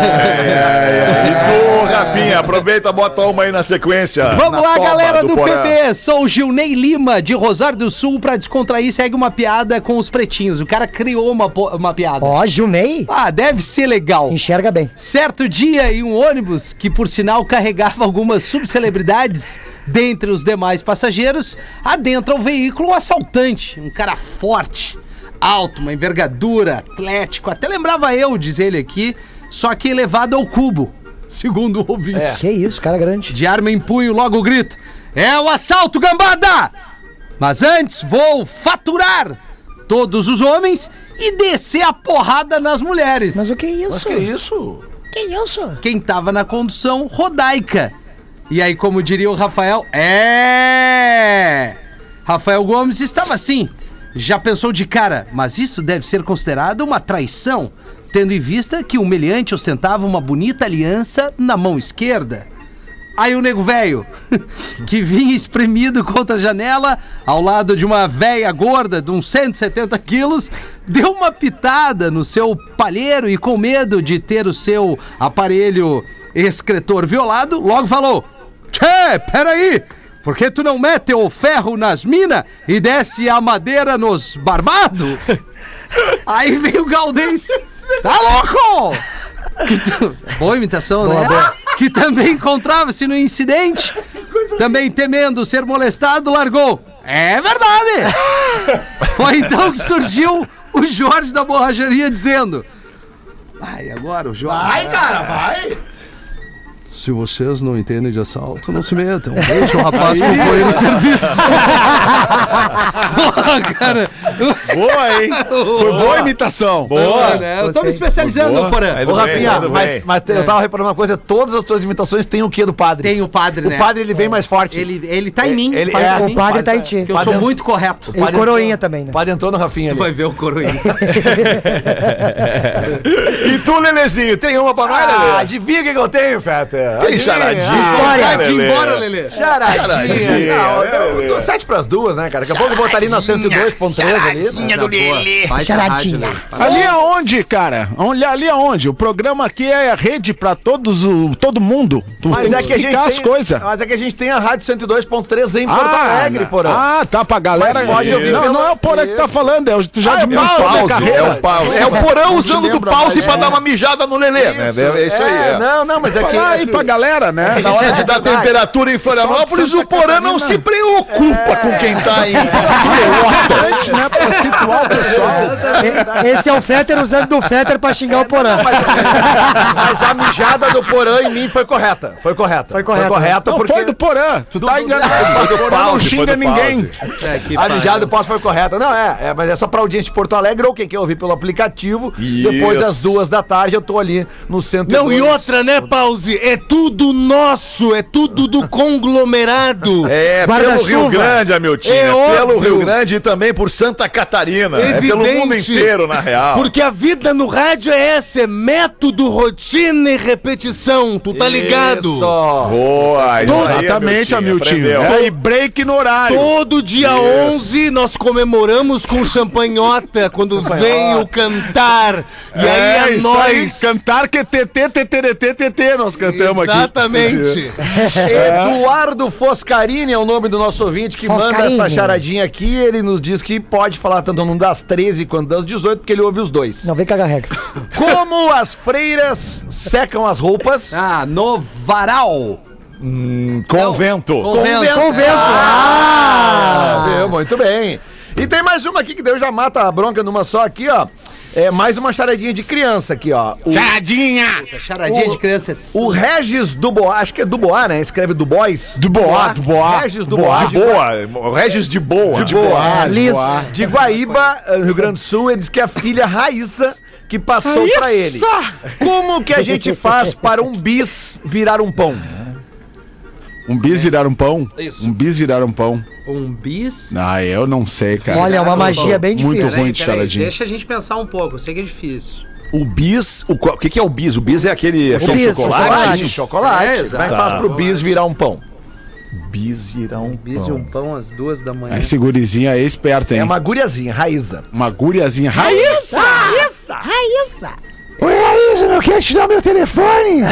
E tu, Rafinha, aproveita, bota uma aí na sequência. Vamos Na lá, galera do, Porã. PB. Sou o Gilney Lima, de Rosário do Sul, pra descontrair, segue uma piada com os pretinhos. O cara criou uma, uma piada. Ó, Junei, Ah, deve ser legal. enxerga bem. Certo dia, em um ônibus que, por sinal, carregava algumas subcelebridades, dentre os demais passageiros, adentra o veículo um assaltante, um cara forte, alto, uma envergadura, atlético, até lembrava eu, diz ele aqui, só que elevado ao cubo, segundo o ouvinte. Que isso, cara grande. De arma em punho, logo grita: É o assalto, gambada! Mas antes vou faturar todos os homens e descer a porrada nas mulheres. Mas o que é isso? Que isso? Que isso? Quem tava na condução, Rodaica. E aí, como diria o Rafael, é. Rafael Gomes estava assim. Já pensou de cara, mas isso deve ser considerado uma traição, tendo em vista que o meliante ostentava uma bonita aliança na mão esquerda. Aí o nego velho, que vinha espremido contra a janela, ao lado de uma véia gorda de uns 170 quilos, deu uma pitada no seu palheiro e com medo de ter o seu aparelho excretor violado, logo falou: Tchê, peraí! Por que tu não mete o ferro nas minas e desce a madeira nos barbados? Aí veio o Gaudêncio. Tá louco? Que tu- Boa imitação, né? Que também encontrava-se no incidente. Também temendo ser molestado, largou. É verdade! Foi então que surgiu o Jorge da borracharia dizendo. Ai, agora o Jorge. Vai, cara, vai! Se vocês não entendem de assalto, não se metam. Deixa o rapaz concluir o serviço. Porra, cara. Boa, hein? Foi boa a imitação. Boa, né? Eu tô me especializando, Porã. Aí Ô, Rafinha, mas, mas eu tava reparando uma coisa, todas as tuas imitações têm o quê do padre? Tem o padre, O né? padre, ele vem mais forte. Ele, ele tá em mim. Ele- é, tá O padre tá em ti. Porque eu sou muito correto. E coroinha também, né? O padre entrou no Rafinha Tu ali. vai ver o coroinha. E tu, Lelezinho, tem uma pra nós, Ah, Lele? adivinha o que eu tenho, Fetter? Tem charadinha. História. embora, Lelê. Charadinha. Não, eu- eu Lelê? dou sete pras duas, né, cara? Daqui a pouco eu vou estar ali na 102.3 ali. Vai Charadinha. Ali aonde, cara? Onde- Ali aonde? O programa aqui é a rede pra todos, o, todo mundo. Tu Mas tem é que a gente explicar as tem, coisas. Mas é que a gente tem a Rádio 102.3 em Porto Alegre, porra. Ah, tá, pra galera. Ouvir não, não é o Porã que tá falando, é o, tu já Ah, é minha né, carreira. É o, pau, é o porão usando do pause pra é. dar uma mijada no Lelê, né? É isso aí. é. Não, não, mas é que... É aí pra galera, né? Na hora de É dar temperatura em Florianópolis, o porã não se preocupa com quem tá em né? Pra situar o pessoal. Esse é o Fetter usando do Fetter pra xingar o Porã. Mas a mijada do Porã em mim foi correta. Foi correta. Foi correta. Foi correta Não, porque... foi do Porã. Tu tá enganado. Foi do O Porã pause, não xinga ninguém. pause. É, que A mijada né? do pós foi correta. Não, é, é, mas é só pra audiência de Porto Alegre ou quem quer ouvir pelo aplicativo. Isso. Depois, às duas da tarde, eu tô ali no centro. Não, e outra, né, Pause? É tudo nosso, é tudo do conglomerado. É, pelo. Rio Grande, Amiltinho. É pelo óbvio. Rio Grande e também por Santa Catarina. É pelo Evidente. mundo inteiro, na real. Porque a vida no rádio é essa, é método, rotina e repetição, tu tá ligado? Isso. Boa, isso aí, Exatamente, Amiltinho. aprendeu. É, e break no horário. Todo dia Isso. 11 nós comemoramos com champanhota quando vem o cantar. E aí é, é aí. nós. Cantar que TT, TTT, TT, nós cantamos aqui. Exatamente. Eduardo Foscarini é o nome do nosso ouvinte que manda Foscarini. essa charadinha aqui. Ele nos diz que pode falar tanto no das 13 quanto das 18, porque ele ouve os dois. Não vem cagar regra. Como as freiras secam as roupas? Ah, no varal. Convento. Convento. Convento. Ah, viu? muito bem. E tem mais uma aqui que Deus já mata a bronca numa só aqui, ó. É mais uma charadinha de criança aqui, ó. O, Charadinha! Charadinha O- de crianças. o Regis Dubois, acho que é Dubois, né? Escreve Dubois. Dubois, Dubois. Regis Dubois. De boa. O Regis de boa. De boa. Liz. De Guaíba, no Rio Grande do Sul, ele diz que é a filha Raíssa que passou pra ele. Como que a gente faz para um bis virar um pão? Um bis virar um pão? Isso. Um bis virar um pão. Um bis. Ah, eu não sei, cara. Olha, é uma magia bem Muito difícil. ruim de charadinha. deixa a gente pensar um pouco, eu sei que é difícil. O bis, o, o que, que é o bis? O bis é aquele, aquele bis, chocolate? chocolate. Chocolate. É, exato. É que faz pro bis virar um pão? Bis virar um Bis e um pão às duas da manhã. Esse gurizinho é esperto, hein? É uma guriazinha, raíza. Uma guriazinha. Raiz! Oi, Raíssa, não quer te dar meu telefone?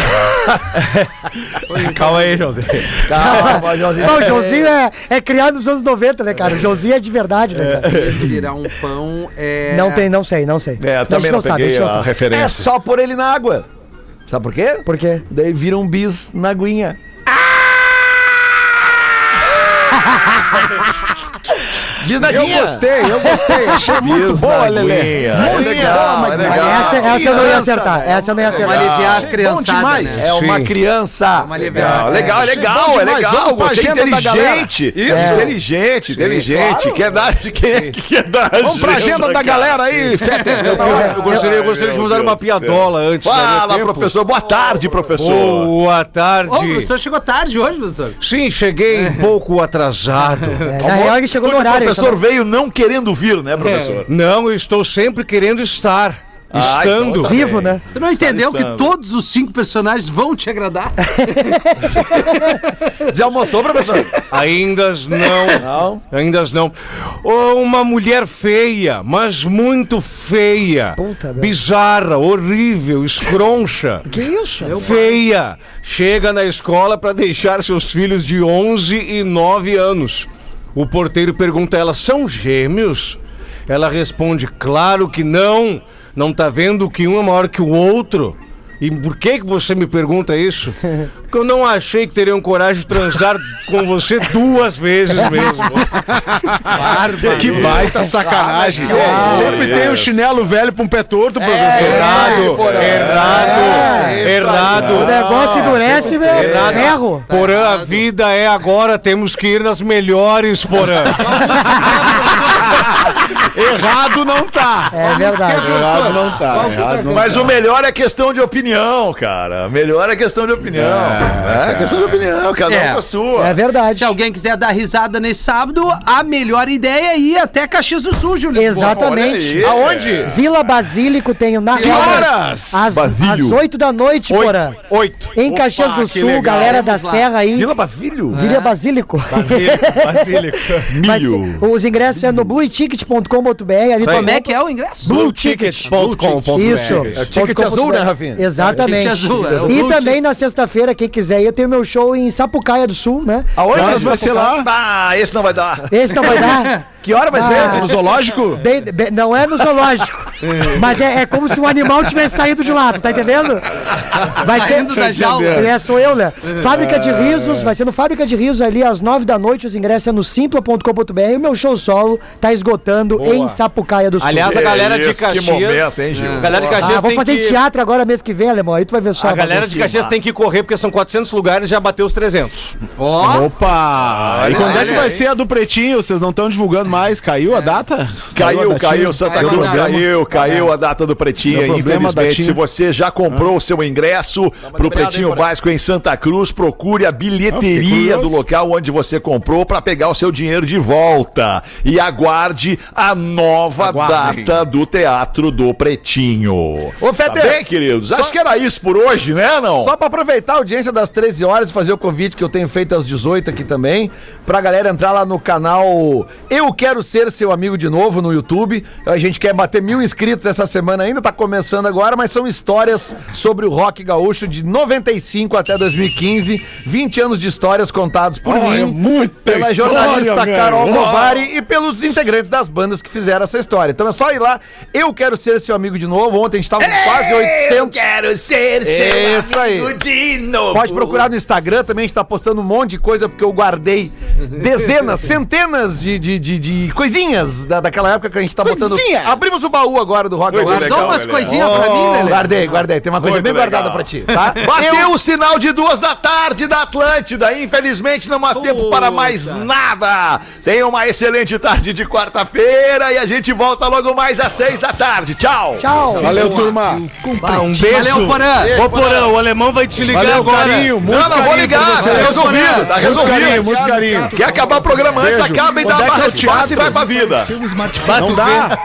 Calma aí, Joãozinho. Calma, Joãozinho. Não, o Joãozinho é, é criado nos anos 90, né, cara? O Joãozinho é de verdade, né, cara? Bis virar um pão é. Não tem, não sei, não sei. É, também gente não, sabe, a não a sabe. É referência. só pôr ele na água. Sabe por quê? Por quê? Daí vira um bis na aguinha. Na Eu gostei, eu gostei. Achei muito boa, Lelê. É legal, é legal. Essa, essa eu não ia acertar. Essa eu não ia acertar. aliviar as Bom criançadas, demais. né? É uma criança. Aliviar. Legal, legal, é legal, é legal. Gostei agenda da galera. inteligente. Isso. Inteligente, inteligente. Quer dar, quer, quer dar Vamos pra agenda da cara. galera aí. Eu gostaria, eu gostaria de mandar uma piadola antes. Fala, né? Tempo. professor. Boa tarde, professor. Boa tarde. Ô, o professor chegou tarde hoje, professor. Sim, cheguei um pouco atrasado. É, na real, ele chegou no horário. O professor veio não querendo vir, né, professor? Não, eu estou sempre querendo estar. Ah, Estando. então tá Vivo, né? Tu não Está entendeu que listando. todos os cinco personagens vão te agradar? Já almoçou, professor? Ainda não. Não. Ainda não. Oh, uma mulher feia, mas muito feia. Puta. Bizarra, horrível, escroncha. Que isso? feia. Chega na escola para deixar seus filhos de 11 e 9 anos. O porteiro pergunta a ela: "São gêmeos?" Ela responde: "Claro que não. Não tá vendo que um é maior que o outro?" E por que que você me pergunta isso? Porque eu não achei que teriam coragem de transar com você duas vezes mesmo. Que baita sacanagem. Ah, Sempre tem o isso. chinelo velho pra um pé torto, professor. Errado, Porã. errado, É, errado. O negócio endurece, meu. Errado. Ferro. Porã, a vida é agora, temos que ir nas melhores, Porã. Errado não tá. É verdade. Errado não tá. Errado não Mas o melhor é questão de opinião, cara. Melhor é questão de opinião. É, questão de opinião, cada É. um com a sua. É verdade. Se alguém quiser dar risada nesse sábado, a melhor ideia é ir até Caxias do Sul, Júlio. Exatamente. Aí. Aonde? Vila Basílico tem na Que horas? Às, Basílio. às 8 da noite, porã. Oito. Em Caxias do que Sul, legal. galera da Vamos lá. Serra aí. Vila Basílio? Vila Basílico. Basílico. Mas, Milho. os ingressos é no blueticket.com.br. Como é que é o ingresso? Blueticket.com.br. Isso. É o ticket azul, né, Rafinha? Exatamente. Ticket azul, é e Blue também na sexta-feira, quem quiser eu tenho meu show em Sapucaia do Sul, né? Aonde Mas vai ser lá. Ah, esse não vai dar. Esse não vai dar. Que hora vai Ah. ser? No zoológico? Bem- bem- não é no zoológico. mas é, é como se um animal tivesse saído de lá, tu tá entendendo? Vai Saindo da jaula. É, sou eu, né? Fábrica de Risos, vai ser no Fábrica de Risos ali às nove da noite. Os ingressos é no simpla.com.br. O meu show solo tá esgotando em Sapucaia do Sul. Aliás, a galera de isso, que Caxias. momento, hein, Gil? A galera de ah, Caxias vou tem fazer que. teatro agora mês que vem, alemão. Aí tu vai ver só. A galera de Caxias tem que correr porque são 400 lugares e já bateu os 300. Ó, Opa! E quando é que vai aí. ser a do Pretinho? Vocês não estão divulgando mais? Caiu a data? Caiu, caiu? Santa Cruz caiu, caiu a data do Pretinho, infelizmente. Se você já comprou o seu ingresso pro Pretinho Básico em Santa Cruz, procure a Ah, bilheteria do local onde você comprou para pegar o seu dinheiro de volta. E aguarde a nova Aguardem. data do Teatro do Pretinho. Ô, Tá Feder, bem, queridos? Acho que era isso por hoje, né, não? Só pra aproveitar a audiência das 13 horas e fazer o convite que eu tenho feito às 18 aqui também, pra galera entrar lá no canal Eu Quero Ser Seu Amigo de Novo no YouTube. A gente quer bater mil inscritos essa semana ainda, tá começando agora, mas são histórias sobre o rock gaúcho de 95 até 2015. 20 anos de histórias contados por Olha, mim, muita pela história, jornalista velho. Carol Uau. Movari e pelos integrantes das bandas que fizeram essa história. Então é só ir lá, Eu Quero Ser Seu Amigo de Novo. Ontem a gente tava com quase 800. quero ser seu Isso aí. amigo de novo. Pode procurar no Instagram também, a gente tá postando um monte de coisa, porque eu guardei dezenas, centenas de, de, de, de coisinhas da, daquela época que a gente tá botando. Coisinhas? Abrimos o baú agora do Rock Muito guardou legal, umas coisinhas pra mim, né, Lelê? Guardei, guardei. Tem uma coisa Muito bem legal. guardada pra ti, tá? Bateu o sinal de duas da tarde da Atlântida. Infelizmente não há tempo para mais Puta. nada. Tenha uma excelente tarde de quarta-feira e a gente volta logo mais às seis da tarde. Tchau. Tchau. Valeu, turma. um beijo. Valeu, Porã. Ô, Porã, o alemão vai te ligar Valeu, agora. carinho. Muito Não, não vou ligar. Tá resolvido. Tá Muito resolvido. carinho, muito carinho. Quer acabar o programa antes, acaba e dá é uma que resposta e vai pra vida. Não dá.